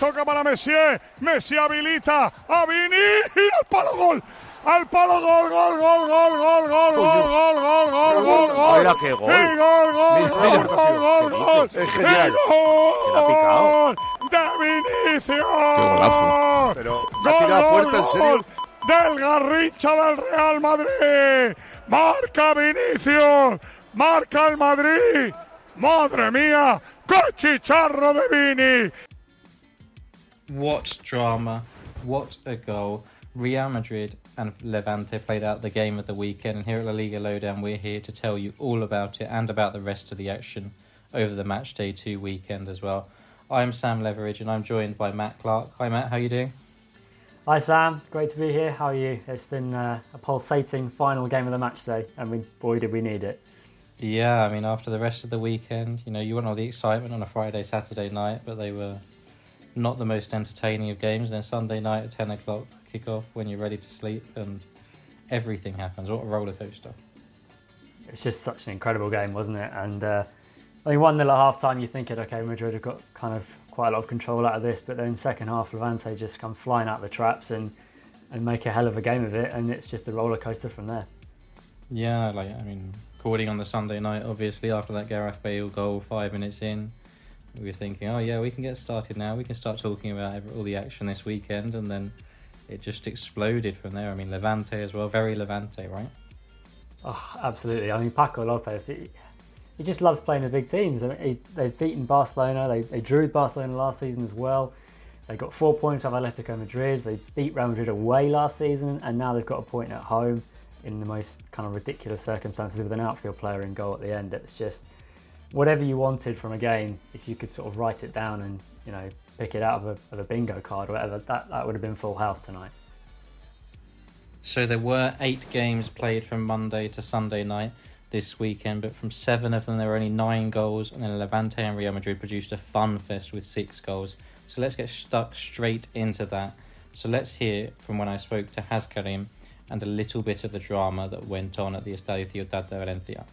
Toca para Messier. Messi habilita a Vini. Y al palo gol. Al palo gol, gol, gol, gol, gol, gol, gol, gol, gol, gol, gol, gol. Mira qué gol. Y gol, gol, gol, gol, gol, gol. Es genial. Gol de Vinicius. golazo. Pero, Gol, ¿ha tirado puerta, en gol serio? Del Garrincha del Real Madrid. Marca Vinicius. Marca el Madrid. Madre mía. ¡Qué chicharro de Vini! What drama, what a goal. Real Madrid and Levante played out the game of the weekend, and here at La Liga Lowdown, we're here to tell you all about it and about the rest of the action over the match day two weekend as well. I'm Sam Leveridge, and I'm joined by Matt Clark. Hi, Matt. How you doing? Hi Sam, great to be here. How are you? It's been uh, a pulsating final game of the match day, and we, boy did we need it. Yeah, I mean, after the rest of the weekend, you know, you want all the excitement on a Friday, Saturday night, but they were not the most entertaining of games. Then Sunday night at 10 o'clock kickoff when you're ready to sleep, and everything happens. What a roller coaster. It was just such an incredible game, wasn't it? And uh, I mean, one 0 at half time, you're thinking, okay, Madrid have got kind of quite a lot of control out of this, but then second half, Levante just come flying out the traps and and make a hell of a game of it, and it's just a roller coaster from there. Yeah, like, I mean, recording on the Sunday night, obviously, after that Gareth Bale goal, five minutes in, we were thinking, oh, yeah, we can get started now. We can start talking about every, all the action this weekend, and then it just exploded from there. I mean, Levante as well, very Levante, right? Oh, absolutely. I mean, Paco Lopez, he, he just loves playing the big teams. I mean, they've beaten Barcelona. They, they drew with Barcelona last season as well. They got four points off Atletico Madrid. They beat Real Madrid away last season, and now they've got a point at home in the most kind of ridiculous circumstances with an outfield player in goal at the end. It's just whatever you wanted from a game. If you could sort of write it down and you know pick it out of a, of a bingo card or whatever, that that would have been full house tonight. So there were eight games played from Monday to Sunday night this weekend, but from seven of them there were only nine goals, and then Levante and Real Madrid produced a fun fest with six goals. So let's get stuck straight into that. So let's hear from when I spoke to Has Karim and a little bit of the drama that went on at the Estadio Ciudad de Valencia.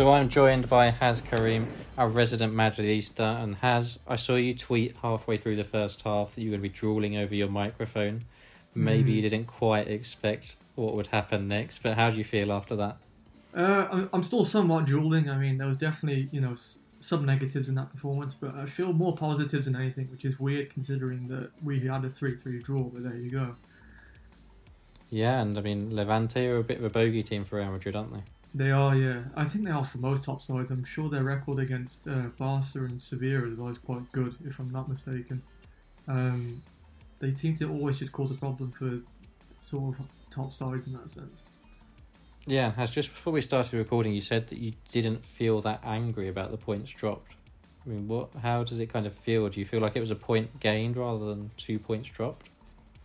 So I'm joined by Has Karim, our resident Madridista, and Has, I saw you tweet halfway through the first half that you were going to be drooling over your microphone. Maybe you didn't quite expect what would happen next, but how do you feel after that? Uh, I'm, I'm still somewhat drooling. I mean, there was definitely you know some negatives in that performance, but I feel more positives than anything, which is weird considering that we had a three-three draw. But there you go. Yeah, and I mean Levante are a bit of a bogey team for Real Madrid, aren't they? They are, yeah. I think they are for most top sides. I'm sure their record against uh, Barca and Sevilla as well is quite good, if I'm not mistaken. Um, they seem to always just cause a problem for sort of top sides in that sense. Yeah, Has, just before we started recording, you said that you didn't feel that angry about the points dropped. I mean, what? How does it kind of feel? Do you feel like it was a point gained rather than two points dropped?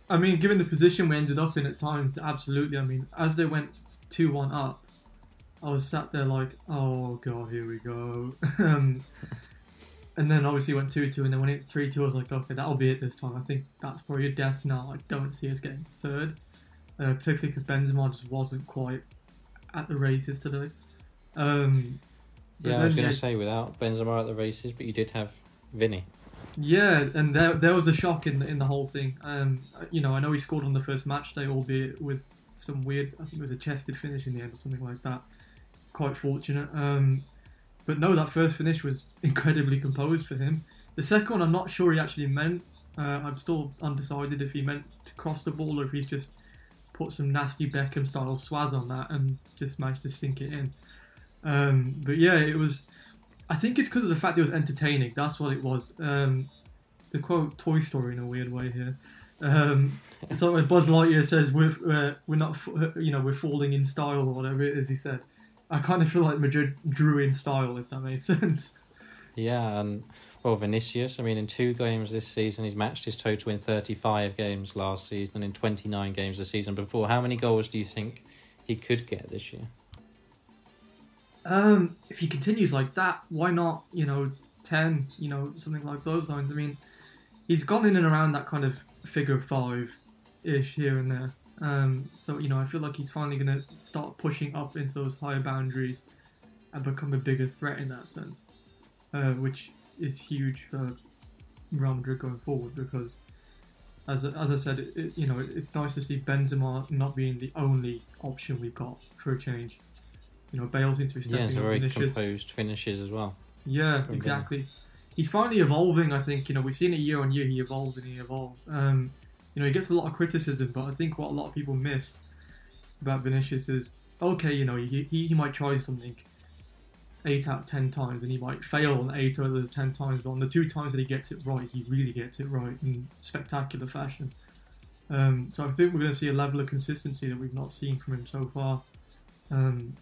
I mean, given the position we ended up in at times, absolutely. I mean, as they went 2 1 up, I was sat there like, oh god, here we go. um, and then obviously went 2 2, and then when it 3 2, I was like, okay, that'll be it this time. I think that's probably a death now. I don't see us getting third, uh, particularly because Benzema just wasn't quite at the races today. Um, Yeah, I was going to say without Benzema at the races, but you did have Vini. Yeah, and there, there was a shock in the, in the whole thing. Um, you know, I know he scored on the first match day, albeit with some weird, I think it was a chested finish in the end or something like that. Quite fortunate. Um, but no, that first finish was incredibly composed for him. The second one, I'm not sure he actually meant. Uh, I'm still undecided if he meant to cross the ball or if he's just put some nasty Beckham style swaz on that and just managed to sink it in. Um, but yeah, it was. I think it's because of the fact it was entertaining. That's what it was. Um, to quote Toy Story in a weird way here, um, it's like when Buzz Lightyear says we're uh, we're not you know we're falling in style or whatever it is he said. I kind of feel like Madrid drew in style if that makes sense. Yeah, and well, Vinicius. I mean, in two games this season, he's matched his total in 35 games last season and in 29 games the season before. How many goals do you think he could get this year? Um, if he continues like that, why not? You know, ten. You know, something like those lines. I mean, he's gone in and around that kind of figure five ish here and there. Um, so you know, I feel like he's finally going to start pushing up into those higher boundaries and become a bigger threat in that sense, uh, which is huge for Real Madrid going forward because. As, as I said, it, you know, it's nice to see Benzema not being the only option we've got for a change. You know, Bale seems to be Yeah, stepping a up very Vinicius. composed finishes as well. Yeah, exactly. He's finally evolving. I think you know we've seen it year on year. He evolves and he evolves. Um, you know he gets a lot of criticism, but I think what a lot of people miss about Vinicius is okay. You know he he, might try something eight out of ten times, and he might fail on eight out of those ten times. But on the two times that he gets it right, he really gets it right in spectacular fashion. Um, so I think we're going to see a level of consistency that we've not seen from him so far. Um,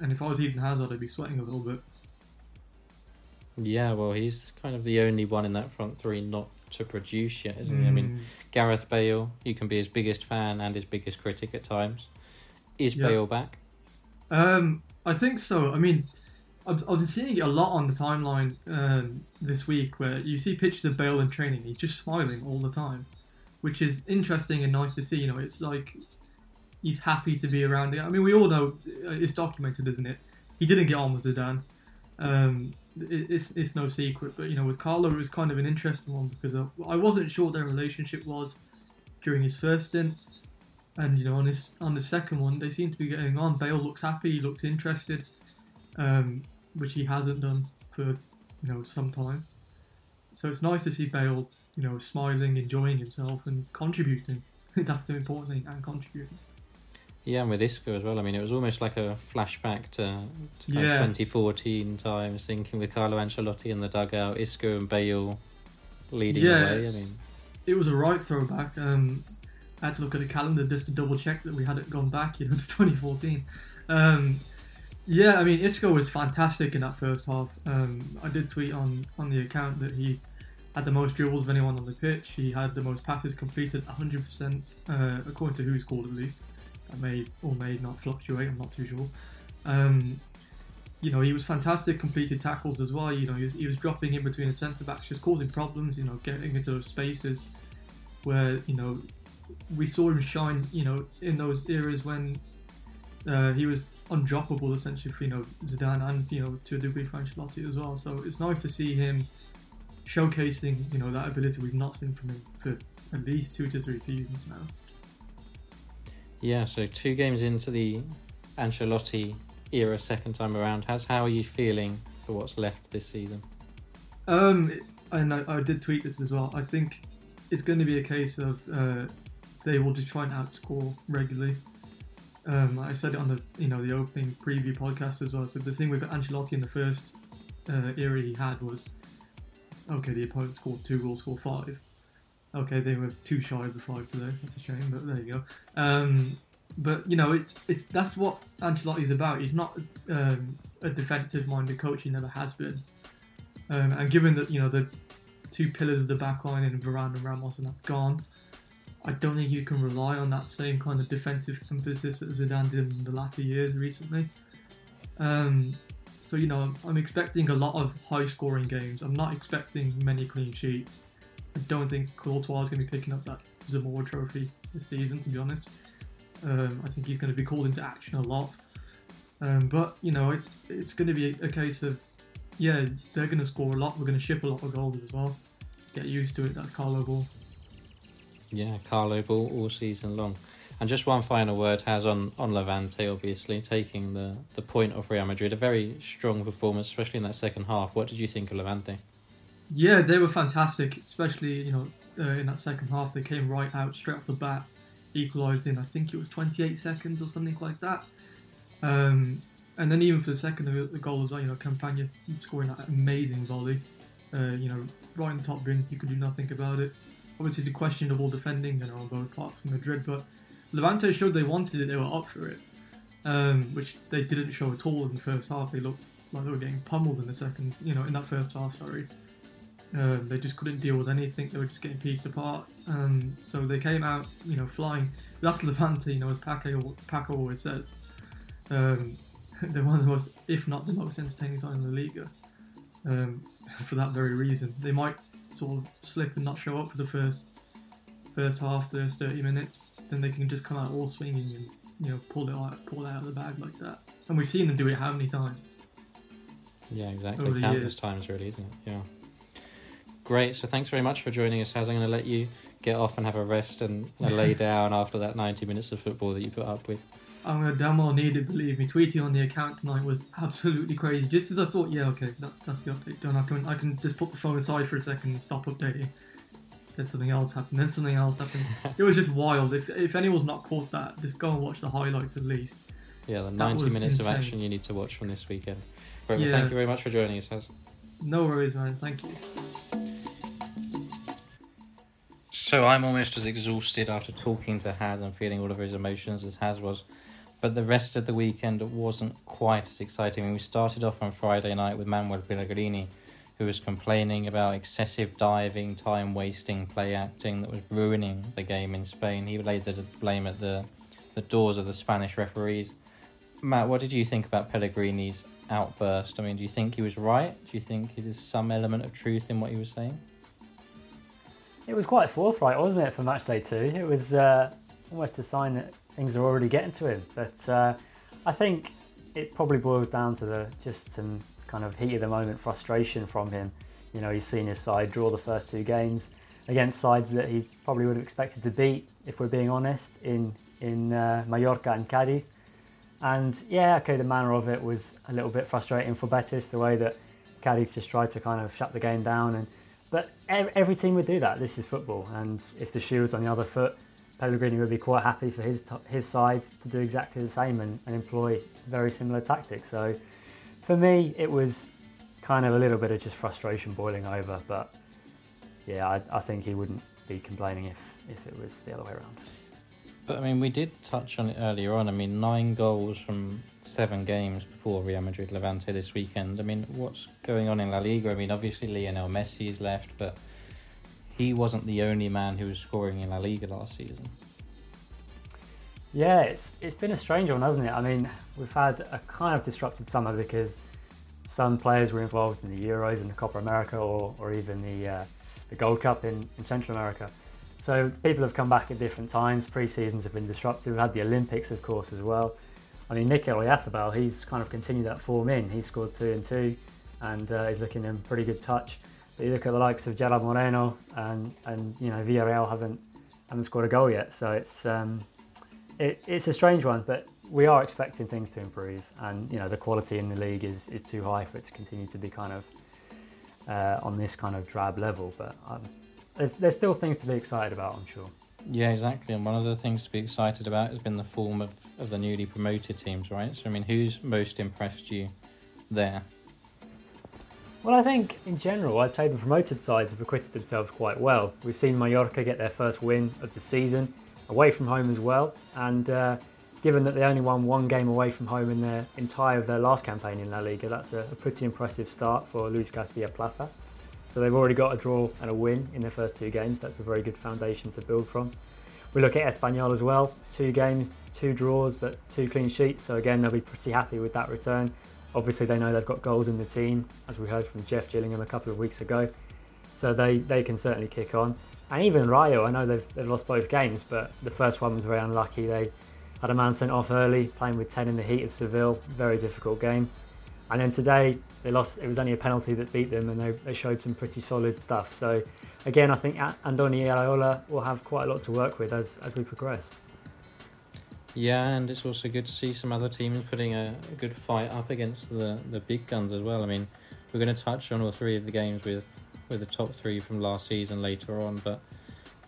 and if I was Eden Hazard, I'd be sweating a little bit. Yeah, well, he's kind of the only one in that front three not to produce yet, isn't he? I mean, Mm. Gareth Bale, you can be his biggest fan and his biggest critic at times. Is Yeah. Bale back? Um, I think so. I mean, I've, I've been seeing it a lot on the timeline um, this week where you see pictures of Bale in training. He's just smiling all the time, which is interesting and nice to see. You know, it's like he's happy to be around it. I mean, we all know uh, it's documented, isn't it? He didn't get on with Zidane. Um, it's it's no secret, but you know, with Carlo, it was kind of an interesting one because I wasn't sure their relationship was during his first stint. And you know, on this on the second one, they seem to be getting on. Bale looks happy, he looks interested, um, which he hasn't done for you know some time. So it's nice to see Bale, you know, smiling, enjoying himself, and contributing. That's the important thing, and contributing. Yeah, and with Isco as well. I mean, it was almost like a flashback to, to Yeah. of 2014 times, thinking with Carlo Ancelotti in the dugout, Isco and Bale leading Yeah. the way. I mean, It was a right throwback. Um, I had to look at the calendar just to double check that we hadn't gone back, you know, to 2014. Um, yeah, I mean, Isco was fantastic in that first half. Um, I did tweet on, on the account that he had the most dribbles of anyone on the pitch. He had the most passes completed, 100%, uh, according to WhoScored at least. That may or may not fluctuate, I'm not too sure. Um, you know, he was fantastic, completed tackles as well. You know, he was, he was dropping in between the centre backs, just causing problems, you know, getting into those spaces where, you know, we saw him shine, you know, in those eras when uh, he was undroppable essentially for, you know, Zidane and, you know, to a degree for Ancelotti as well. So it's nice to see him showcasing, you know, that ability we've not seen from him for at least two to three seasons now. Yeah, so two games into the Ancelotti era, second time around. Has how are you feeling for what's left this season? Um, and I, I did tweet this as well. I think it's going to be a case of uh, they will just try and outscore regularly. Um, I said it on the you know the opening preview podcast as well. So the thing with Ancelotti in the first uh, era he had was okay, the opponent scored two, we'll score five. Okay, they were too shy of the five today. That's a shame, but there you go. Um, but you know, it's it's that's what Ancelotti's about. He's not um, a defensive-minded coach. He never has been. Um, and given that you know the two pillars of the back line in Varane and Ramos are not gone, I don't think you can rely on that same kind of defensive emphasis that Zidane did in the latter years recently. Um, so you know, I'm, I'm expecting a lot of high-scoring games. I'm not expecting many clean sheets. I don't think Courtois is going to be picking up that Zamora trophy this season, to be honest. Um, I think he's going to be called into action a lot. Um, but you know, it, it's going to be a, case of yeah, they're going to score a lot. We're going to ship a lot of goals as well. Get used to it. That's Carlo ball. Yeah, Carlo ball all season long. And just one final word has on, on Levante, obviously, taking the, the point of Real Madrid. A very strong performance, especially in that second half. What did you think of Levante? Yeah, they were fantastic, especially, you know, uh, in that second half. They came right out straight off the bat, equalised in, I think it was 28 seconds or something like that. Um, and then even for the second the goal as well, you know, Campaña scoring that amazing volley, uh, you know, right in the top bins, you could do nothing about it. Obviously, the questionable defending, you know, on both parts from Madrid, but Levante showed they wanted it, they were up for it, um, which they didn't show at all in the first half. They looked like they were getting pummeled in the second, you know, in that first half, sorry. Um, they just couldn't deal with anything. They were just getting pieced apart. Um, so they came out, you know, flying. That's Levante, you know, as Paco, Paco always says. Um, they're one of the most, if not the most entertaining side in the Liga. Um, for that very reason, they might sort of slip and not show up for the first first half, first thirty minutes. Then they can just come out all swinging and you know pull it out, pull it out of the bag like that. And we've seen them do it how many times? Yeah, exactly. Countless years. times, really, isn't it? Yeah. Great. So thanks very much for joining us, Has. I'm going to let you get off and have a rest and lay down after that 90 minutes of football that you put up with. I'm gonna damn well need it. Believe me, tweeting on the account tonight was absolutely crazy. Just as I thought, yeah, okay, that's that's the update done. I can I can just put the phone aside for a second and stop updating. Then something else happened. Then something else happened. it was just wild. If if anyone's not caught that, just go and watch the highlights at least. Yeah, the That 90 was minutes of action you need to watch from this weekend. Right, well, thank you very much for joining us, Has. No worries, man. Thank you. So I'm almost as exhausted after talking to Has and feeling all of his emotions as Has was. But the rest of the weekend wasn't quite as exciting. We started off on Friday night with Manuel Pellegrini, who was complaining about excessive diving, time wasting, play acting that was ruining the game in Spain. He laid the blame at the, the doors of the Spanish referees. Matt, what did you think about Pellegrini's outburst? I mean, do you think he was right? Do you think there's some element of truth in what he was saying? It was quite forthright, wasn't it, for match day two? It was uh, almost a sign that things are already getting to him. But uh, I think it probably boils down to the just some kind of heat of the moment frustration from him. You know, he's seen his side draw the first two games against sides that he probably would have expected to beat, if we're being honest, in in uh, Mallorca and Cadiz. And yeah, okay, the manner of it was a little bit frustrating for Betis, the way that Cadiz just tried to kind of shut the game down. And but every team would do that. This is football, and if the shoe was on the other foot, Pellegrini would be quite happy for his his side to do exactly the same and, and employ very similar tactics. So for me, it was kind of a little bit of just frustration boiling over. But yeah, I, I think he wouldn't be complaining if if it was the other way around. But I mean, we did touch on it earlier on. I mean, nine goals from seven games before Real Madrid Levante this weekend. I mean, what's going on in La Liga? I mean, obviously Lionel Messi is left, but he wasn't the only man who was scoring in La Liga last season. Yeah, it's it's been a strange one, hasn't it? I mean, we've had a kind of disrupted summer because some players were involved in the Euros and the Copa America, or, or even the uh, the Gold Cup in, in Central America. So people have come back at different times. Pre-seasons have been disrupted. We've had the Olympics, of course, as well. I mean, Mikel Oyarzabal, he's kind of continued that form in. He scored two and two, and uh, he's looking in pretty good touch. But you look at the likes of Gerard Moreno, and and you know Villarreal haven't haven't scored a goal yet. So it's um, it, it's a strange one, but we are expecting things to improve, and you know the quality in the league is, is too high for it to continue to be kind of uh, on this kind of drab level. But um, there's there's still things to be excited about, I'm sure. Yeah, exactly. And one of the things to be excited about has been the form of, of the newly promoted teams, right? So, I mean, who's most impressed you there? Well, I think in general, I'd say the promoted sides have acquitted themselves quite well. We've seen Mallorca get their first win of the season, away from home as well, and uh, given that they only won one game away from home in their entire of their last campaign in La Liga, that's a, a pretty impressive start for Luis Garcia Plata. So they've already got a draw and a win in their first two games. That's a very good foundation to build from. We look at Espanyol as well. Two games, two draws, but two clean sheets. So again, they'll be pretty happy with that return. Obviously, they know they've got goals in the team, as we heard from Jeff Gillingham a couple of weeks ago. So they, they can certainly kick on. And even Rayo, I know they've, they've lost both games, but the first one was very unlucky. They had a man sent off early, playing with 10 in the heat of Seville. Very difficult game. And then today, they lost. It was only a penalty that beat them, and they, they showed some pretty solid stuff. So, again, I think Andoni Iraola will have quite a lot to work with as, as we progress. Yeah, and it's also good to see some other teams putting a, a good fight up against the, the big guns as well. I mean, we're going to touch on all three of the games with, with the top three from last season later on, but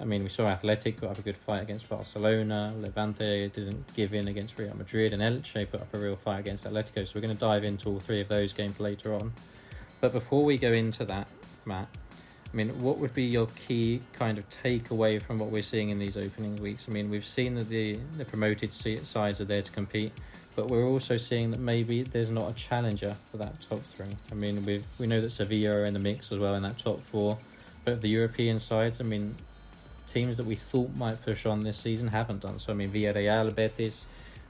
I mean, we saw Athletic put up a good fight against Barcelona. Levante didn't give in against Real Madrid, and Elche put up a real fight against Atletico. So we're going to dive into all three of those games later on. But before we go into that, Matt, I mean, what would be your key kind of takeaway from what we're seeing in these opening weeks? I mean, we've seen that the the promoted sides are there to compete, but we're also seeing that maybe there's not a challenger for that top three. I mean, we we know that Sevilla are in the mix as well in that top four, but the European sides, I mean, teams that we thought might push on this season haven't done so. I mean, Villarreal, Betis,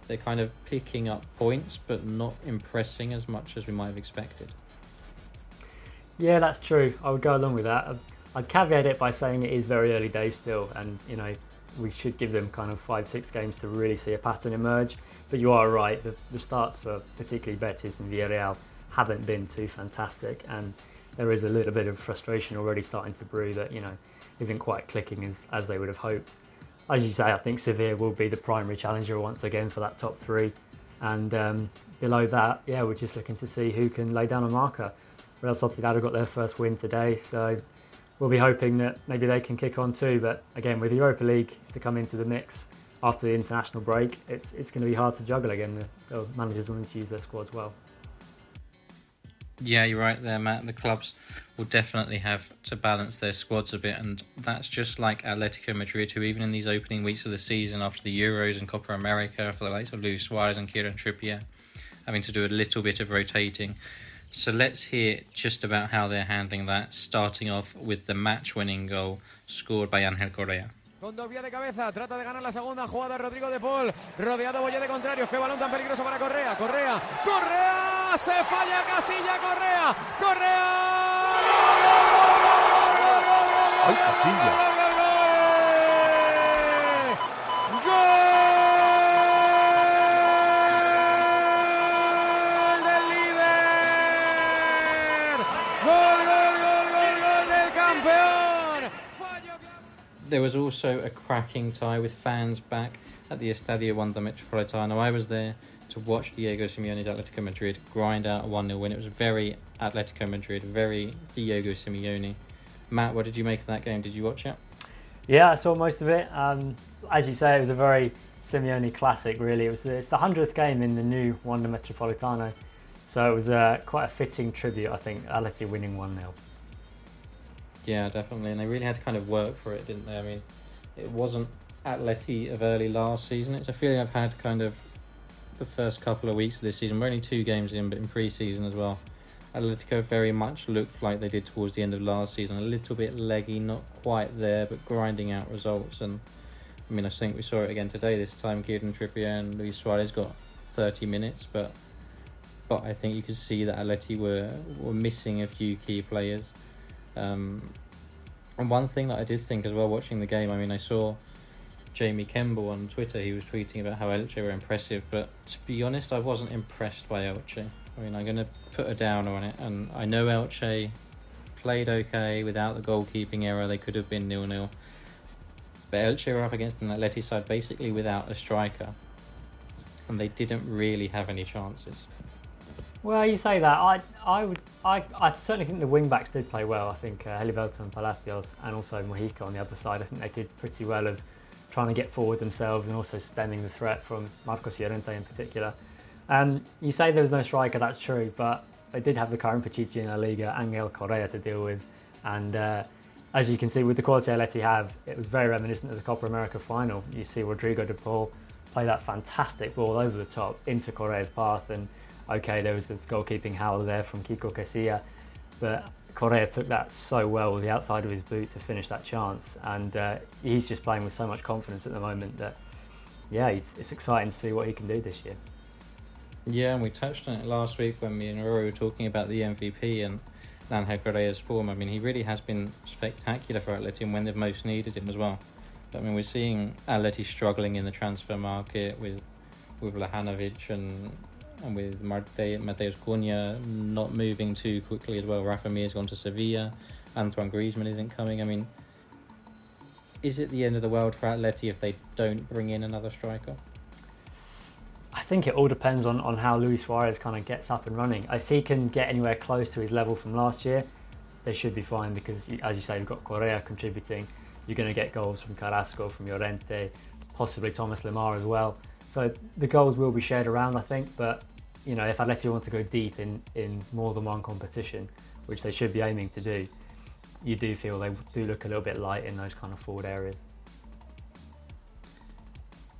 they're kind of picking up points, but not impressing as much as we might have expected. Yeah, that's true. I would go along with that. I'd caveat it by saying it is very early days still, and you know we should give them kind of five, six games to really see a pattern emerge. But you are right; the, the starts for particularly Betis and Villarreal haven't been too fantastic, and there is a little bit of frustration already starting to brew that you know isn't quite clicking as, as they would have hoped. As you say, I think Sevilla will be the primary challenger once again for that top three. And um, below that, yeah, we're just looking to see who can lay down a marker. Real Sociedad got their first win today, so we'll be hoping that maybe they can kick on too. But again, with the Europa League to come into the mix after the international break, it's, it's going to be hard to juggle again. The, the managers will need to use their squads well. Yeah, you're right there, Matt. The clubs will definitely have to balance their squads a bit, and that's just like Atletico Madrid, who even in these opening weeks of the season after the Euros and Copa America, for the likes of Luis Suarez and Kieran Trippier, having to do a little bit of rotating. So let's hear just about how they're handling that, starting off with the match-winning goal scored by Angel Correa. Con dos vías de cabeza, trata de ganar la segunda jugada Rodrigo de Paul, rodeado Boye de contrarios, qué balón tan peligroso para Correa, Correa, Correa, se falla Casilla, Correa, Correa, ¡Ay, Casilla! There was also a cracking tie with fans back at the Estadio Wanda Metropolitano. I was there to watch Diego Simeone's Atletico Madrid grind out a 1 0 win. It was very Atletico Madrid, very Diego Simeone. Matt, what did you make of that game? Did you watch it? Yeah, I saw most of it. Um, as you say, it was a very Simeone classic, really. It was the, it's the 100th game in the new Wanda Metropolitano. So it was uh, quite a fitting tribute, I think, Atleti winning 1 0. Yeah, definitely, and they really had to kind of work for it, didn't they? I mean, it wasn't Atleti of early last season. It's a feeling I've had kind of the first couple of weeks of this season. We're only two games in, but in pre-season as well. Atletico very much looked like they did towards the end of last season. A little bit leggy, not quite there, but grinding out results. And I mean, I think we saw it again today. This time, Kieran Trippier and Luis Suarez got 30 minutes, but but I think you could see that Atleti were were missing a few key players. Um, and one thing that I did think as well watching the game, I mean, I saw Jamie Kemble on Twitter, he was tweeting about how Elche were impressive, but to be honest, I wasn't impressed by Elche. I mean, I'm going to put a downer on it, and I know Elche played okay without the goalkeeping error, they could have been nil nil. But Elche were up against an Atleti side basically without a striker, and they didn't really have any chances. Well, you say that. I, I would, I, I certainly think the wing backs did play well. I think uh, Heliberto and Palacios, and also Mojica on the other side. I think they did pretty well of trying to get forward themselves and also stemming the threat from Marcos Llorente in particular. Um, you say there was no striker, that's true, but they did have the current Pichichi in La Liga, Angel Correa to deal with, and uh, as you can see with the quality Atleti have, it was very reminiscent of the Copa America final. You see Rodrigo de Paul play that fantastic ball over the top into Correa's path and okay, there was the goalkeeping howl there from Kiko Casilla, but Correa took that so well with the outside of his boot to finish that chance, and uh, he's just playing with so much confidence at the moment that, yeah, it's exciting to see what he can do this year. Yeah, and we touched on it last week when me and Rory were talking about the MVP and Angel Correa's form. I mean, he really has been spectacular for Atleti when they've most needed him as well. But, I mean, we're seeing Atleti struggling in the transfer market with with Vlahovic and and with Mate- Matheus Cunha not moving too quickly as well. Rafa Mir's gone to Sevilla. Antoine Griezmann isn't coming. I mean, is it the end of the world for Atleti if they don't bring in another striker? I think it all depends on, on how Luis Suarez kind of gets up and running. If he can get anywhere close to his level from last year, they should be fine because, as you say, you've got Correa contributing. You're going to get goals from Carrasco, from Llorente, possibly Thomas Lemar as well. So the goals will be shared around, I think. But you know, if Atleti want to go deep in, in more than one competition, which they should be aiming to do, you do feel they do look a little bit light in those kind of forward areas.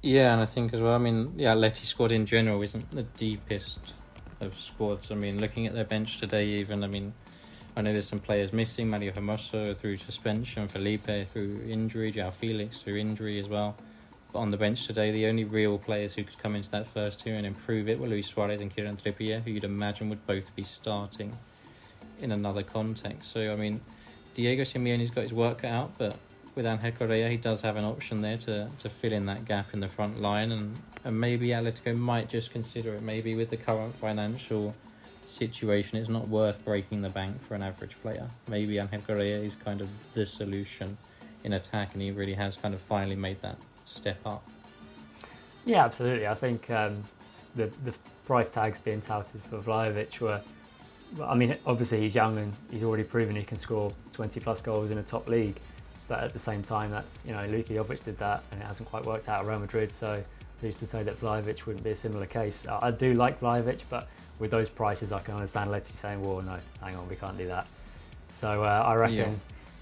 Yeah, and I think as well. I mean, the Atleti squad in general isn't the deepest of squads. I mean, looking at their bench today, even I mean, I know there's some players missing. Mario Hermoso through suspension, Felipe through injury, Joao Felix through injury as well. On the bench today, the only real players who could come into that first two and improve it were Luis Suarez and Kieran Trippier, who you'd imagine would both be starting in another context. So I mean, Diego Simeone's got his work cut out, but with Angel Correa, he does have an option there to, to fill in that gap in the front line, and, and maybe Atletico might just consider it. Maybe with the current financial situation, it's not worth breaking the bank for an average player. Maybe Angel Correa is kind of the solution in attack, and he really has kind of finally made that step up. Yeah, absolutely. I think um, the the price tags being touted for Vlahovic were. I mean, obviously he's young and he's already proven he can score 20 plus goals in a top league. But at the same time, that's you know Luka Jovic did that, and it hasn't quite worked out at Real Madrid. So who's to say that Vlahovic wouldn't be a similar case? I do like Vlahovic, but with those prices, I can understand Letty saying, "Well, no, hang on, we can't do that." So uh, I reckon, yeah.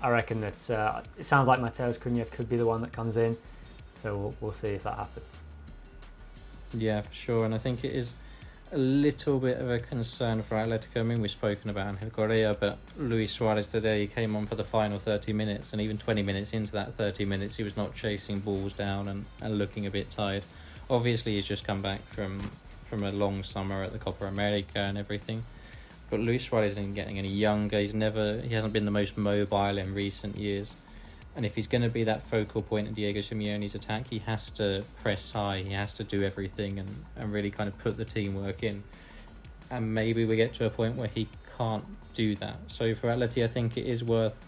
I reckon that uh, it sounds like Matheus Cunha could be the one that comes in. So we'll, we'll see if that happens. Yeah, for sure, and I think it is a little bit of a concern for Atletico. I mean, we've spoken about Angel Correa, but Luis Suarez today he came on for the final 30 minutes, and even 20 minutes into that 30 minutes, he was not chasing balls down and, and looking a bit tired. Obviously, he's just come back from from a long summer at the Copa America and everything. But Luis Suarez isn't getting any younger. He's never he hasn't been the most mobile in recent years. And if he's going to be that focal point in Diego Simeone's attack, he has to press high. He has to do everything and, and really kind of put the teamwork in. And maybe we get to a point where he can't do that. So for Atleti, I think it is worth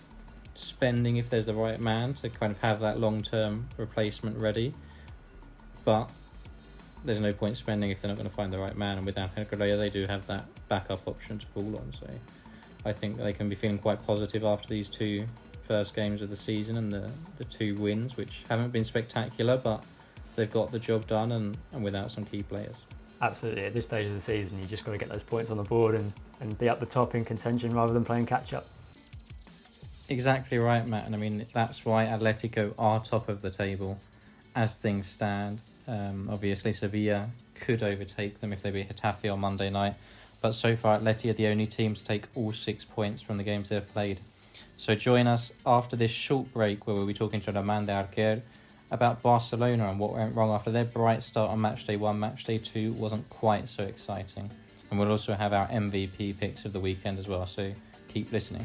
spending if there's the right man to kind of have that long term replacement ready. But there's no point spending if they're not going to find the right man. And with Angel Correa, they do have that backup option to pull on. So I think they can be feeling quite positive after these two first games of the season and the, the two wins, which haven't been spectacular, but they've got the job done and, and without some key players. Absolutely. At this stage of the season, you just got to get those points on the board and, and be up the top in contention rather than playing catch up. Exactly right, Matt. And I mean, that's why Atletico are top of the table as things stand. Um, obviously, Sevilla could overtake them if they beat Getafe on Monday night. But so far, Atleti are the only team to take all six points from the games they've played. So join us after this short break where we'll be talking to Roman de Arquer about Barcelona and what went wrong after their bright start on match day one. Match day two wasn't quite so exciting. And we'll also have our MVP picks of the weekend as well, so keep listening.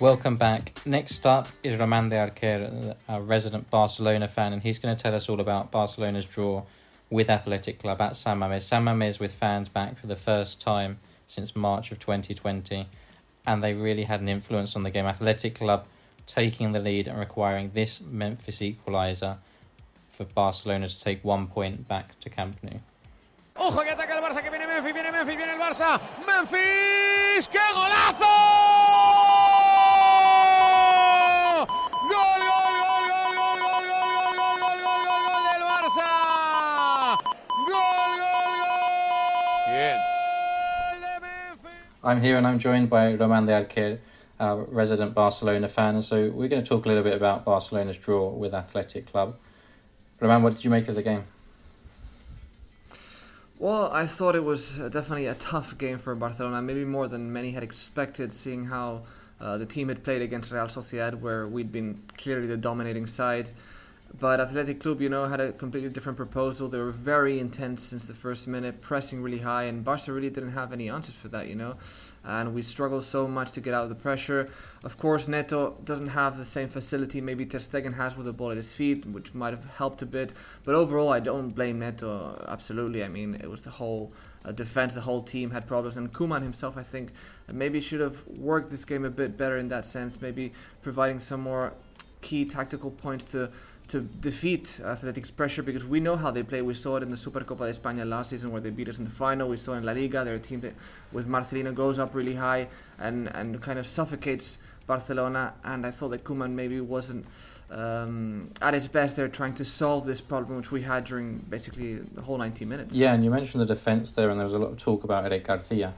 Welcome back. Next up is Roman de Arquer, a resident Barcelona fan, and he's going to tell us all about Barcelona's draw with Athletic Club at San Mamés. San Mamés with fans back for the first time since March of 2020, and they really had an influence on the game. Athletic Club taking the lead and requiring this Memphis equaliser for Barcelona to take one point back to Camp Nou. Ojo que ataca el Barça, que viene Memphis, viene Memphis, viene el Barça. Memphis, ¡qué golazo! I'm here and I'm joined by Roman de Arquer, a resident Barcelona fan. And so we're going to talk a little bit about Barcelona's draw with Athletic Club. Roman, what did you make of the game? Well, I thought it was uh, definitely a tough game for Barcelona, maybe more than many had expected, seeing how uh, the team had played against Real Sociedad, where we'd been clearly the dominating side. But Athletic Club, you know, had a completely different proposal. They were very intense since the first minute, pressing really high, and Barca really didn't have any answers for that, you know. And we struggled so much to get out of the pressure. Of course, Neto doesn't have the same facility maybe Ter Stegen has with the ball at his feet, which might have helped a bit. But overall, I don't blame Neto. Absolutely, I mean, it was the whole uh, defense. The whole team had problems, and Koeman himself, I think, maybe should have worked this game a bit better in that sense. Maybe providing some more key tactical points to to defeat Athletic's pressure because we know how they play. We saw it in the Supercopa de España last season where they beat us in the final. We saw in La Liga they're team that with Marcelino goes up really high and, and kind of suffocates Barcelona. And I thought that Koeman maybe wasn't um, at his best there trying to solve this problem which we had during basically the whole 90 minutes. Yeah, and you mentioned the defence there, and there was a lot of talk about Eric Garcia.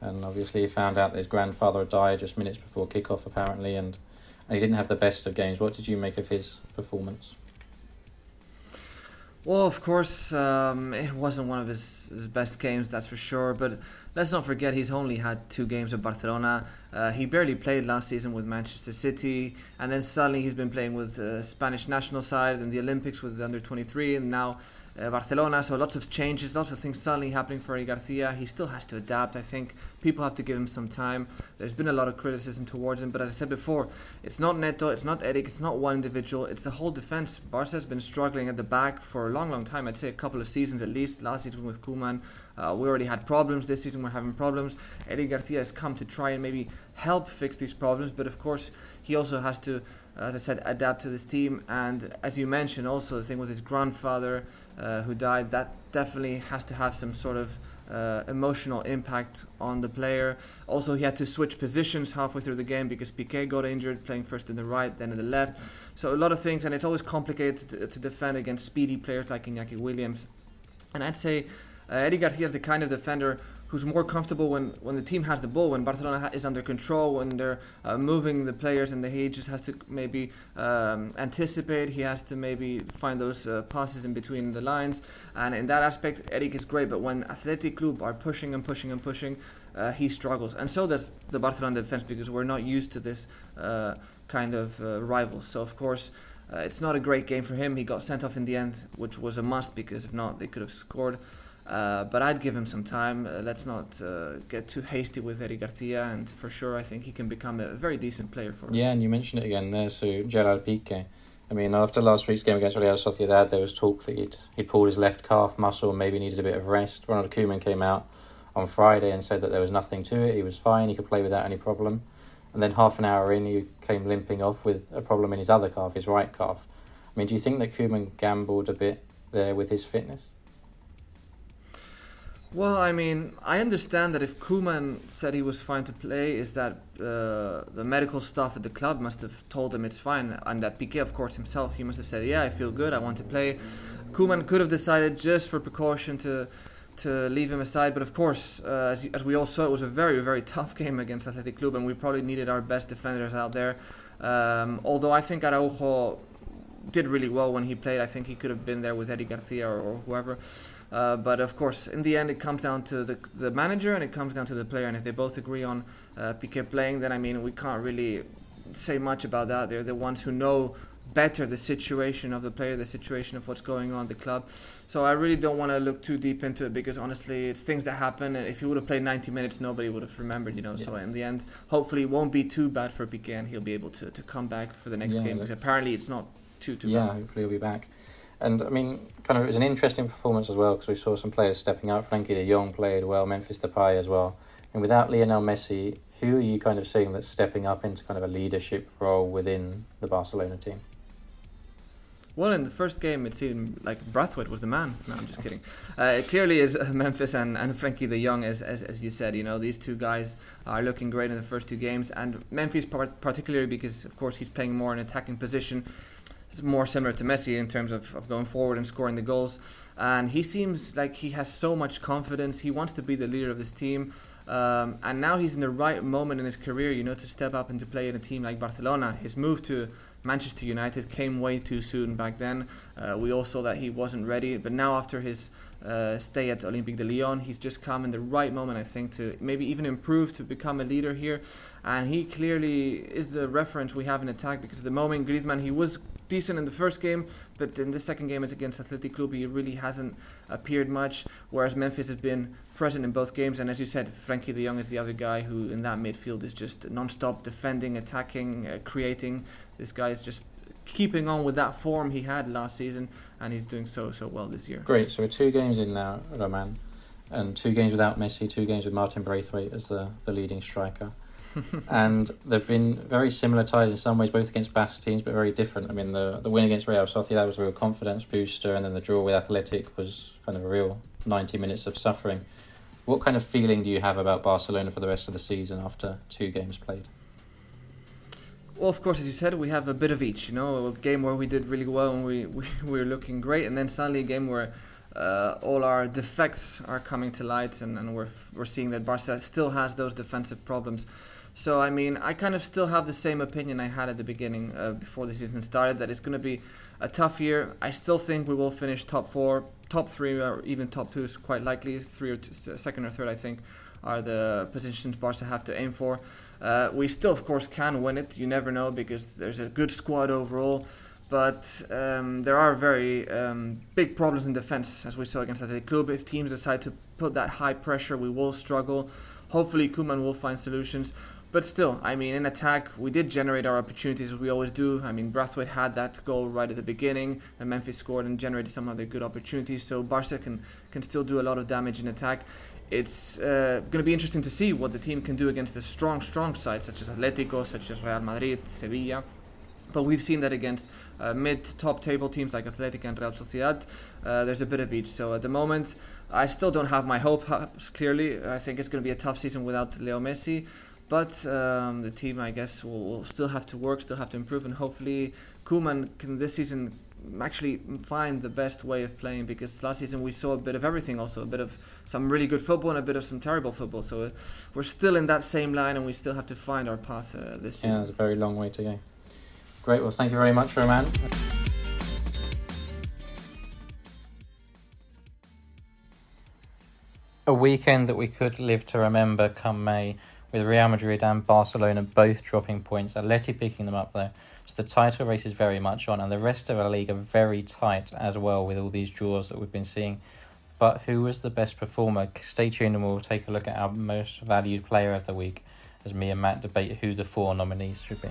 And obviously, he found out that his grandfather died just minutes before kickoff, apparently, and, and he didn't have the best of games. What did you make of his performance? Well, of course, um, it wasn't one of his, his best games, that's for sure. But let's not forget he's only had two games with Barcelona. Uh, he barely played last season with Manchester City, and then suddenly he's been playing with the Spanish national side and the Olympics with the under 23, and now uh, Barcelona. So lots of changes, lots of things suddenly happening for Garcia. He still has to adapt. I think people have to give him some time. There's been a lot of criticism towards him, but as I said before, it's not Neto, it's not Eric, it's not one individual, it's the whole defense. Barca has been struggling at the back for a long, long time. I'd say a couple of seasons at least. Last season with Koeman, uh, we already had problems. This season we're having problems. Eric Garcia has come to try and maybe help fix these problems, but of course he also has to, as I said, adapt to this team. And as you mentioned, also the thing with his grandfather uh, who died, that definitely has to have some sort of uh, emotional impact on the player. Also, he had to switch positions halfway through the game because Piqué got injured, playing first in the right, then in the left. So a lot of things, and it's always complicated to, to defend against speedy players like Iñaki Williams. And I'd say uh, Eric Garcia is the kind of defender who's more comfortable when, when the team has the ball, when Barcelona ha- is under control, when they're uh, moving the players, and he just has to maybe um, anticipate. He has to maybe find those uh, passes in between the lines, and in that aspect, Eric is great. But when Athletic Club are pushing and pushing and pushing, uh, he struggles, and so does the Barcelona defense because we're not used to this uh, kind of uh, rivals. So of course. Uh, it's not a great game for him. He got sent off in the end, which was a must because if not, they could have scored. Uh, but I'd give him some time. Uh, let's not uh, get too hasty with Eric Garcia, and for sure, I think he can become a very decent player for us. Yeah, and you mentioned it again there. So Gerard Piqué, I mean, after last week's game against Real Sociedad, there was talk that he'd, he pulled his left calf muscle and maybe needed a bit of rest. Ronald Koeman came out on Friday and said that there was nothing to it. He was fine. He could play without any problem. And then half an hour in, he came limping off with a problem in his other calf, his right calf. I mean, do you think that Koeman gambled a bit there with his fitness? Well, I mean, I understand that if Koeman said he was fine to play, is that uh, the medical staff at the club must have told him it's fine, and that Piqué, of course, himself, he must have said, "Yeah, I feel good, I want to play." Koeman could have decided just for precaution to to leave him aside, but of course, uh, as, as we all saw, it was a very, very tough game against Athletic Club, and we probably needed our best defenders out there. Um, although I think Araujo did really well when he played, I think he could have been there with Eric Garcia or, or whoever. Uh, but of course, in the end, it comes down to the, the manager and it comes down to the player. And if they both agree on uh, Piqué playing, then I mean, we can't really say much about that. They're the ones who know better the situation of the player, the situation of what's going on the club. So I really don't want to look too deep into it because honestly, it's things that happen. And if he would have played 90 minutes, nobody would have remembered, you know. Yeah. So in the end, hopefully, it won't be too bad for Piqué and he'll be able to, to come back for the next yeah, game because apparently it's not too too yeah, hopefully he'll be back. And I mean, kind of, it was an interesting performance as well because we saw some players stepping up. Frenkie de Jong played well, Memphis Depay as well. And without Lionel Messi, who are you kind of seeing that's stepping up into kind of a leadership role within the Barcelona team? Well, in the first game, it seemed like Braithwaite was the man. No, I'm just kidding. Uh, it clearly is uh, Memphis and, and Frenkie de Jong, as, as, as you said. You know, these two guys are looking great in the first two games. And Memphis, particularly because, of course, he's playing more in attacking position more similar to Messi in terms of, of going forward and scoring the goals. And he seems like he has so much confidence. He wants to be the leader of this team. Um, and now he's in the right moment in his career, you know, to step up and to play in a team like Barcelona. His move to Manchester United came way too soon back then. Uh, we all saw that he wasn't ready. But now, after his uh, stay at Olympique de Lyon, he's just come in the right moment, I think, to maybe even improve to become a leader here. And he clearly is the reference we have in attack because at the moment, Griezmann, he was decent in the first game, but in the second game, it's against Athletic Club. He really hasn't appeared much, whereas Memphis has been present in both games. And as you said, Frenkie de Jong is the other guy who, in that midfield, is just non-stop defending, attacking, uh, creating. This guy is just keeping on with that form he had last season, and he's doing so so well this year. Great. So we're two games in now, Román, and two games without Messi, two games with Martin Braithwaite as the the leading striker. And they've been very similar ties in some ways, both against Basque teams, but very different. I mean, the the win against Real Sociedad was a real confidence booster, and then the draw with Athletic was kind of a real ninety minutes of suffering. What kind of feeling do you have about Barcelona for the rest of the season after two games played? Well, of course, as you said, we have a bit of each. You know, a game where we did really well and we, we, we were looking great, and then suddenly a game where uh, all our defects are coming to light, and, and we're, we're seeing that Barca still has those defensive problems. So, I mean, I kind of still have the same opinion I had at the beginning uh, before the season started that it's going to be a tough year. I still think we will finish top four, top three, or even top two is quite likely. Three or two, second or third, I think, are the positions Barca have to aim for. Uh, we still, of course, can win it. You never know because there's a good squad overall. But um, there are very um, big problems in defense, as we saw against Athletic Club. If teams decide to put that high pressure, we will struggle. Hopefully, Koeman will find solutions. But still, I mean, in attack, we did generate our opportunities as we always do. I mean, Braithwaite had that goal right at the beginning, and Memphis scored and generated some other good opportunities. So Barca can, can still do a lot of damage in attack it's uh, going to be interesting to see what the team can do against a strong, strong side such as Atletico, such as Real Madrid, Sevilla. But we've seen that against uh, mid-top table teams like Athletic and Real Sociedad. Uh, there's a bit of each. So at the moment, I still don't have my hope. Clearly, I think it's going to be a tough season without Leo Messi. But um, the team, I guess, will, will, still have to work, still have to improve, and hopefully, Koeman can this season actually find the best way of playing because last season we saw a bit of everything also a bit of some really good football and a bit of some terrible football. So uh, we're still in that same line and we still have to find our path uh, this season. yeah it's a very long way to go. Great. Well thank you very much Román. A weekend that we could live to remember come May with Real Madrid and Barcelona both dropping points Atleti picking them up though so the title race is very much on, and the rest of our league are very tight as well with all these draws that we've been seeing. But who was the best performer? Stay tuned and we'll take a look at our most valued player of the week as me and Matt debate who the four nominees should be.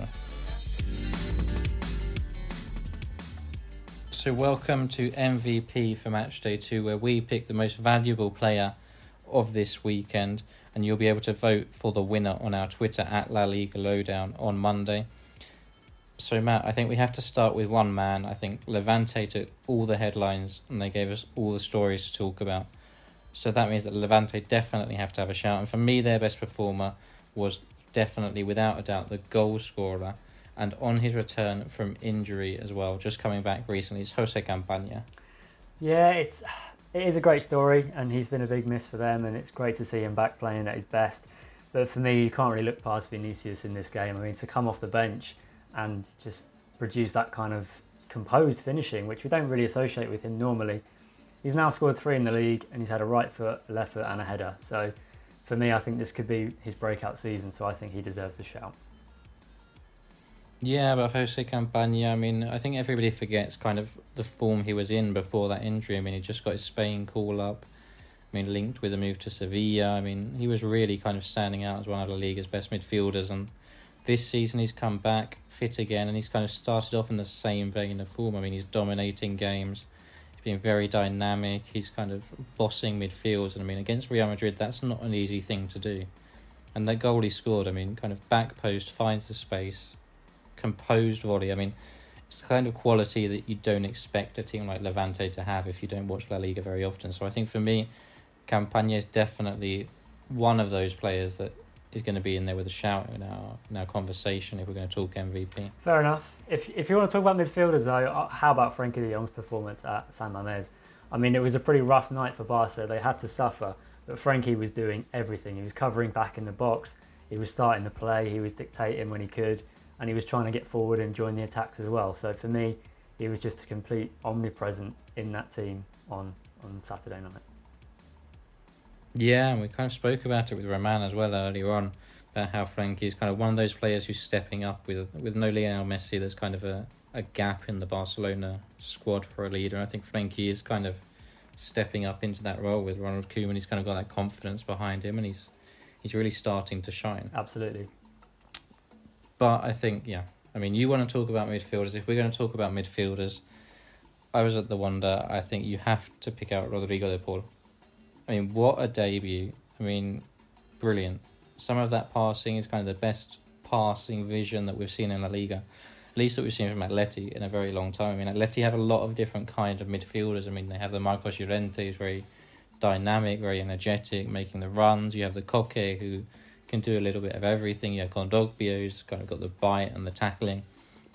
So, welcome to MVP for Match Day 2, where we pick the most valuable player of this weekend, and you'll be able to vote for the winner on our Twitter at La Liga Lowdown on Monday. So, Matt, I think we have to start with one man. I think Levante took all the headlines and they gave us all the stories to talk about. So that means that Levante definitely have to have a shout. And for me, their best performer was definitely, without a doubt, the goal scorer. And on his return from injury as well, just coming back recently, is Jose Campaña. Yeah, it's it is a great story, and he's been a big miss for them, and it's great to see him back playing at his best. But for me, you can't really look past Vinicius in this game. I mean, to come off the bench and just produce that kind of composed finishing, which we don't really associate with him normally. He's now scored three in the league, and he's had a right foot, left foot, and a header. So, for me, I think this could be his breakout season. So I think he deserves the shout. Yeah, but Jose Campaña, I mean, I think everybody forgets kind of the form he was in before that injury. I mean, he just got his Spain call up. I mean, linked with a move to Sevilla. I mean, he was really kind of standing out as one of the league's best midfielders. And this season, he's come back fit again, and he's kind of started off in the same vein of form. I mean, he's dominating games. He's been very dynamic. He's kind of bossing midfields. And I mean, against Real Madrid, that's not an easy thing to do. And that goal he scored, I mean, kind of back post finds the space composed volley. I mean, it's the kind of quality that you don't expect a team like Levante to have if you don't watch La Liga very often. So I think for me, Campaña is definitely one of those players that is going to be in there with a shout in our in our conversation if we're going to talk MVP. Fair enough. If if you want to talk about midfielders though, uh, how about Frenkie De Jong's performance at San Mamés? I mean, it was a pretty rough night for Barca. They had to suffer, but Frenkie was doing everything. He was covering back in the box. He was starting the play. He was dictating when he could and he was trying to get forward and join the attacks as well. So for me, he was just a complete omnipresent in that team on, on Saturday night. Yeah, and we kind of spoke about it with Román as well earlier on about how Frenkie is kind of one of those players who's stepping up with with no Lionel Messi. There's kind of a, a gap in the Barcelona squad for a leader. And I think Frenkie is kind of stepping up into that role with Ronald Koeman. He's kind of got that confidence behind him, and he's he's really starting to shine. Absolutely. But I think, yeah, I mean, you want to talk about midfielders. If we're going to talk about midfielders, I was at the Wanda. I think you have to pick out Rodrigo de Paul. I mean, what a debut! I mean, brilliant. Some of that passing is kind of the best passing vision that we've seen in La Liga, at least that we've seen from Atleti in a very long time. I mean, Atleti have a lot of different kinds of midfielders. I mean, they have the Marcos Llorente, who's very dynamic, very energetic, making the runs. You have the Koke, who can do a little bit of everything. You have Kondogbia, who's kind of got the bite and the tackling.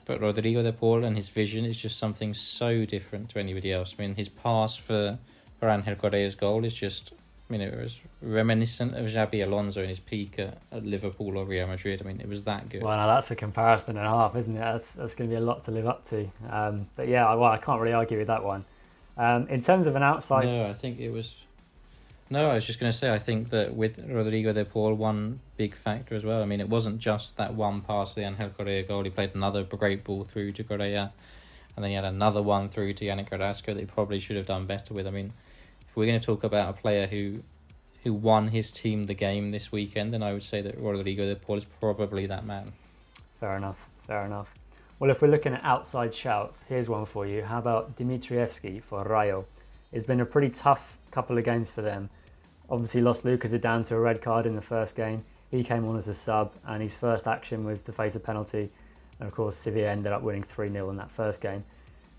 But Rodrigo de Paul and his vision is just something so different to anybody else. I mean, his pass for, for Angel Correa's goal is just, I mean, it was reminiscent of Xabi Alonso in his peak at, at Liverpool or Real Madrid. I mean, it was that good. Well, now that's a comparison and a half, isn't it? That's, that's going to be a lot to live up to. Um, but yeah, well, I can't really argue with that one. Um, in terms of an outside. No, I think it was no, I was just going to say, I think that with Rodrigo de Paul, one big factor as well. I mean, it wasn't just that one pass, the Angel Correa goal. He played another great ball through to Correa, and then he had another one through to Yannick Carrasco that he probably should have done better with. I mean, if we're going to talk about a player who who won his team the game this weekend, then I would say that Rodrigo de Paul is probably that man. Fair enough, fair enough. Well, if we're looking at outside shouts, here's one for you. How about Dimitrievski for Rayo? It's been a pretty tough couple of games for them obviously lost Lucas down to a red card in the first game. He came on as a sub, and his first action was to face a penalty. And of course, Sevilla ended up winning 3 0 in that first game.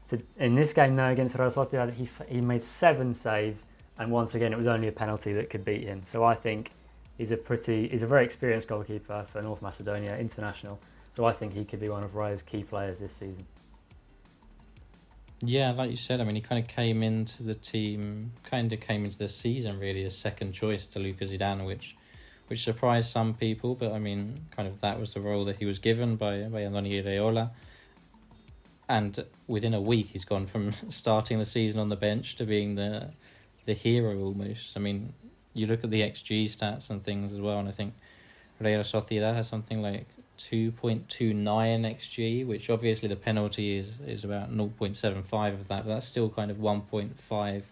So in this game, now against Real Sociedad, he, he made seven saves, and once again, it was only a penalty that could beat him. So I think he's a pretty, he's a very experienced goalkeeper for North Macedonia, international. So I think he could be one of Rayo's key players this season. Yeah, like you said, I mean, he kind of came into the team, kind of came into the season really as second choice to Lucas Zidane, which, which surprised some people. But I mean, kind of that was the role that he was given by by Andoni Iraola. And within a week, he's gone from starting the season on the bench to being the the hero almost. I mean, you look at the XG stats and things as well, and I think Real Sociedad has something like 2.29 xg, which obviously the penalty is, is about 0.75 of that, but that's still kind of 1.5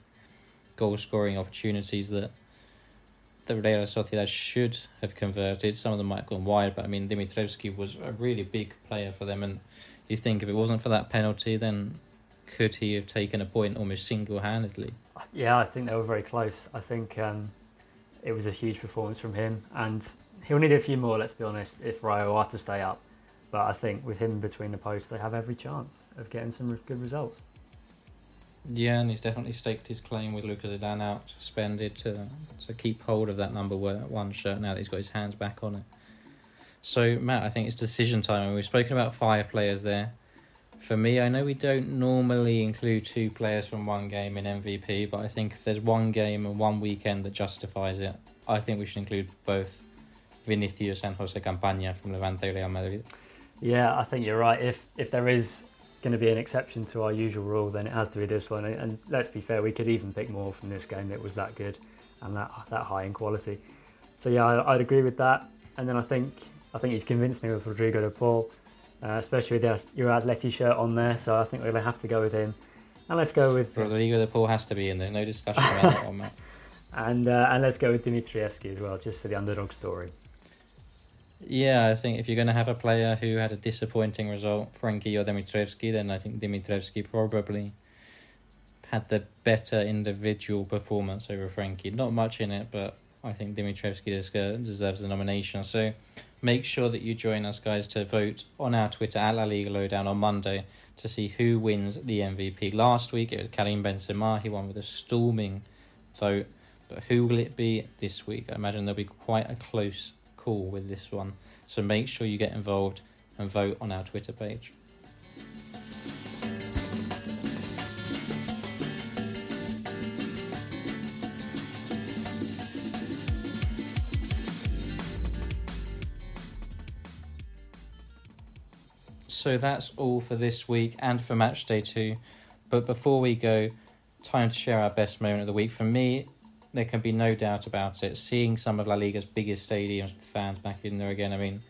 goal scoring opportunities that the Real Sociedad should have converted. Some of them might have gone wide, but I mean, Dimitrievski was a really big player for them. And you think if it wasn't for that penalty, then could he have taken a point almost single handedly? Yeah, I think they were very close. I think um, it was a huge performance from him, and he'll need a few more. Let's be honest, if Rayo are to stay up. But I think with him between the posts, they have every chance of getting some good results. Yeah, and he's definitely staked his claim with Lucas Zidane out suspended to to keep hold of that number one shirt now that he's got his hands back on it. So Matt, I think it's decision time, and we've spoken about five players there. For me, I know we don't normally include two players from one game in MVP, but I think if there's one game and one weekend that justifies it, I think we should include both Vinicius and Jose Campaña from Levante Real Madrid. Yeah, I think you're right. If if there is going to be an exception to our usual rule, then it has to be this one. And let's be fair, we could even pick more from this game. It was that good and that that high in quality. So yeah, I, would agree with that. And then I think I think he's convinced me with Rodrigo de Paul, uh, especially with the, your Atleti shirt on there. So I think we're going to have to go with him. And let's go with Rodrigo de Paul has to be in there. No discussion about that one, Matt. And uh, and let's go with Dimitrievski as well, just for the underdog story. Yeah, I think if you're going to have a player who had a disappointing result, Frenkie or Dimitrievski, then I think Dimitrievski probably had the better individual performance over Frenkie. Not much in it, but I think Dimitrievski uh, deserves the nomination. So make sure that you join us, guys, to vote on our Twitter at La Liga Lowdown on Monday to see who wins the MVP. Last week it was Karim Benzema. He won with a storming vote. But who will it be this week? I imagine there'll be quite a close call with this one. So make sure you get involved and vote on our Twitter page. So that's all for this week and for match day two. But before we go, time to share our best moment of the week. For me, there can be no doubt about it. Seeing some of La Liga's biggest stadiums with fans back in there again, I mean,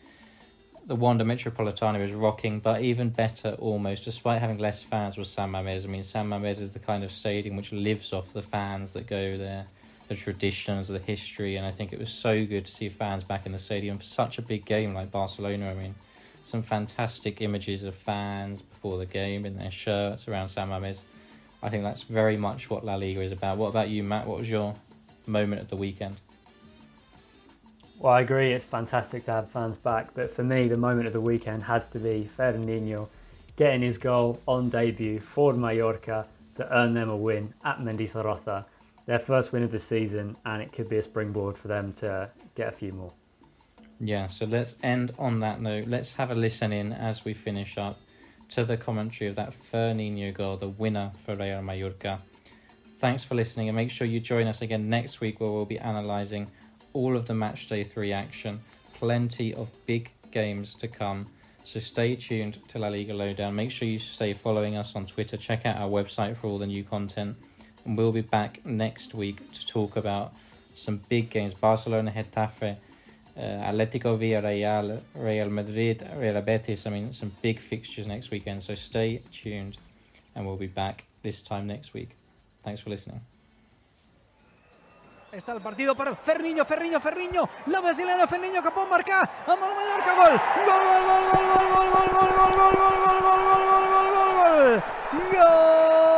the Wanda Metropolitano is rocking, but even better almost, despite having less fans, was San Mamés. I mean, San Mamés is the kind of stadium which lives off the fans that go there, the traditions, the history, and I think it was so good to see fans back in the stadium for such a big game like Barcelona. I mean, some fantastic images of fans before the game in their shirts around San Mamés. I think that's very much what La Liga is about. What about you, Matt? What was your moment of the weekend? Well, I agree. It's fantastic to have fans back, but for me, the moment of the weekend has to be Fer Niño getting his goal on debut for Mallorca to earn them a win at Mendizorroza, their first win of the season, and it could be a springboard for them to get a few more. Yeah, so let's end on that note. Let's have a listen in as we finish up to the commentary of that Fer Niño goal, the winner for Real Mallorca. Thanks for listening and make sure you join us again next week where we'll be analysing all of the match day 3 action. Plenty of big games to come. So stay tuned to La Liga Lowdown. Make sure you stay following us on Twitter. Check out our website for all the new content. And we'll be back next week to talk about some big games Barcelona, Getafe, uh, Atletico Villarreal, Real Madrid, Real Betis. I mean, some big fixtures next weekend. So stay tuned and we'll be back this time next week. Thanks for listening. Está el partido para Ferniño, Ferniño, Ferniño, la brasileña Ferniño que marcar, gol, gol, gol, gol, gol, gol, gol, gol, gol, gol, gol, gol, gol, gol, gol, gol, gol, gol,